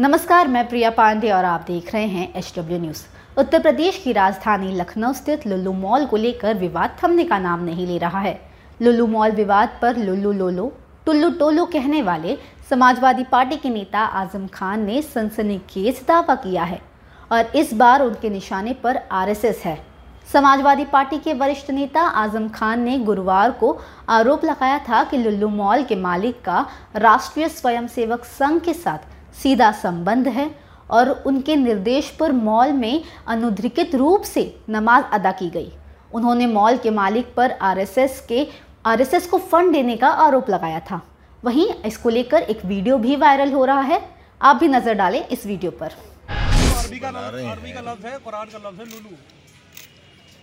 नमस्कार, मैं प्रिया पांडे और आप देख रहे हैं H W news Uttar Pradesh की राजधानी लखनऊ स्थित लुल्लू मॉल को लेकर विवाद थमने का नाम नहीं ले रहा है। लुल्लू मॉल विवाद पर लुल्लू लोलो, टुल्लू टोलो कहने वाले समाजवादी पार्टी के नेता आज़म खान ने सनसनीखेज दावा किया है और इस बार उनके निशाने पर आरएसएस है। समाजवादी पार्टी के वरिष्ठ नेता आज़म खान ने गुरुवार को आरोप लगाया था कि लुल्लू मॉल के मालिक का राष्ट्रीय स्वयंसेवक संघ के साथ सीधा संबंध है और उनके निर्देश पर मॉल में अनुधिकृत रूप से नमाज़ अदा की गई। उन्होंने मॉल के मालिक पर आरएसएस के आरएसएस को फंड देने का आरोप लगाया था। वहीं इसको लेकर एक वीडियो भी वायरल हो रहा है। आप भी नज़र डालें इस वीडियो पर। अरबी का लफ्ज अरबी का लफ्ज है कुरान का लफ्ज है लुलू।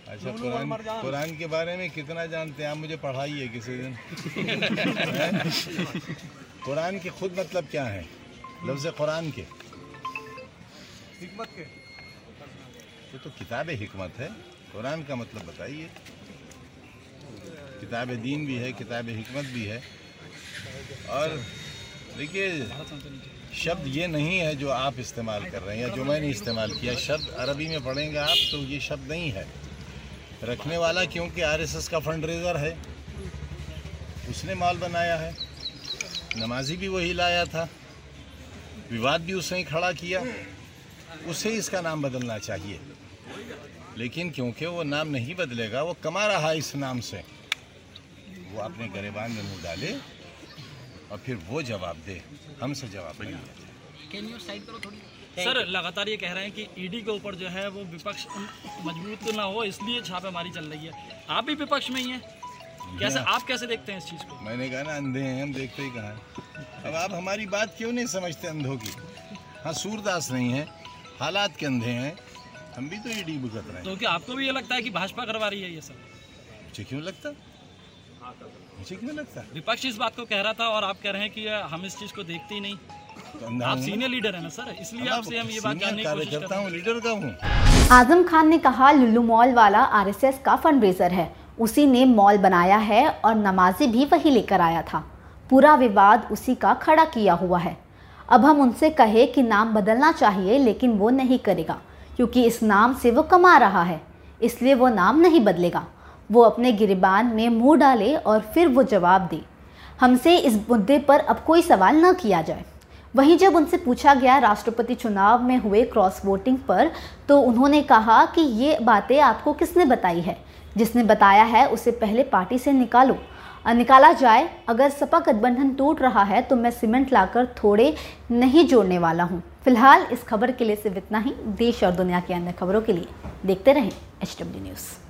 अच्छा कुरान कुरान के बारे में कितना जानते हैं? आप मुझे पढ़ाइए किसी दिन। कुरान के खुद मतलब क्या है? लफ्ज़ कुरान के हिकमत के ये तो किताब हिकमत है कुरान का मतलब बताइए किताब दीन भी है किताब हिकमत भी है और देखिए शब्द ये नहीं है जो आप इस्तेमाल कर रहे हैं या जो मैंने इस्तेमाल किया शब्द अरबी में पढ़ेंगे आप तो ये शब्द नहीं है रखने वाला क्योंकि आरएसएस का फंड रेजर है उसने माल बनाया है नमाजी भी वही लाया था विवाद भी उसने खड़ा किया। उसे इसका नाम बदलना चाहिए। लेकिन क्योंकि वो नाम नहीं बदलेगा वो कमा रहा है इस नाम से। वो अपने गरेबान में मुँह डाले और फिर वो जवाब दे। हमसे जवाब नहीं सर लगातार ये कह रहे हैं कि ईडी के ऊपर जो है वो विपक्ष मज़बूत ना हो इसलिए छापेमारी चल रही है। आप भी विपक्ष में ही हैं। कैसे आप कैसे देखते हैं इस चीज़ को? मैंने कहा ना अंधे हैं हम देखते ही कहाँ हैं। अब आप हमारी बात क्यों नहीं समझते अंधों की? हाँ सूरदास नहीं है हालात के अंधे हैं हम भी तो ईडी भुगत रहे हैं। तो क्या आपको भी ये लगता है कि भाजपा करवा रही है ये सब? मुझे क्यों लगता? मुझे क्यों लगता? विपक्ष इस बात को कह रहा था और आप कह रहे हैं कि हम इस चीज़ को देखते ही नहीं। तो आप सीनियर लीडर है ना सर। इसलिए आपसे हम ये बात जानने की कोशिश कार्यकर्ता कर हूँ लीडर का हूँ। आज़म खान ने कहा लुल्लू मॉल वाला आरएसएस का फंड रेजर है। उसी ने मॉल बनाया है और नमाजी भी वही लेकर आया था। पूरा विवाद उसी का खड़ा किया हुआ है। अब हम उनसे कहे कि नाम बदलना चाहिए, लेकिन वो नहीं करेगा, क्योंकि इस नाम से वो कमा रहा है। इसलिए वो नाम नहीं बदलेगा। वो अपने गिरबान में मुँह डाले और फिर वो जवाब दे, हमसे इस मुद्दे पर अब कोई सवाल न किया जाए। वहीं जब उनसे पूछा गया राष्ट्रपति चुनाव में हुए क्रॉस वोटिंग पर तो उन्होंने कहा कि ये बातें आपको किसने बताई है? जिसने बताया है, उसे पहले पार्टी से निकालो। निकाला जाए। अगर सपा गठबंधन टूट रहा है तो मैं सीमेंट लाकर थोड़े नहीं जोड़ने वाला हूँ। फ़िलहाल इस खबर के लिए सिर्फ़ इतना ही। देश और दुनिया की अन्य खबरों के लिए देखते रहें एच न्यूज़।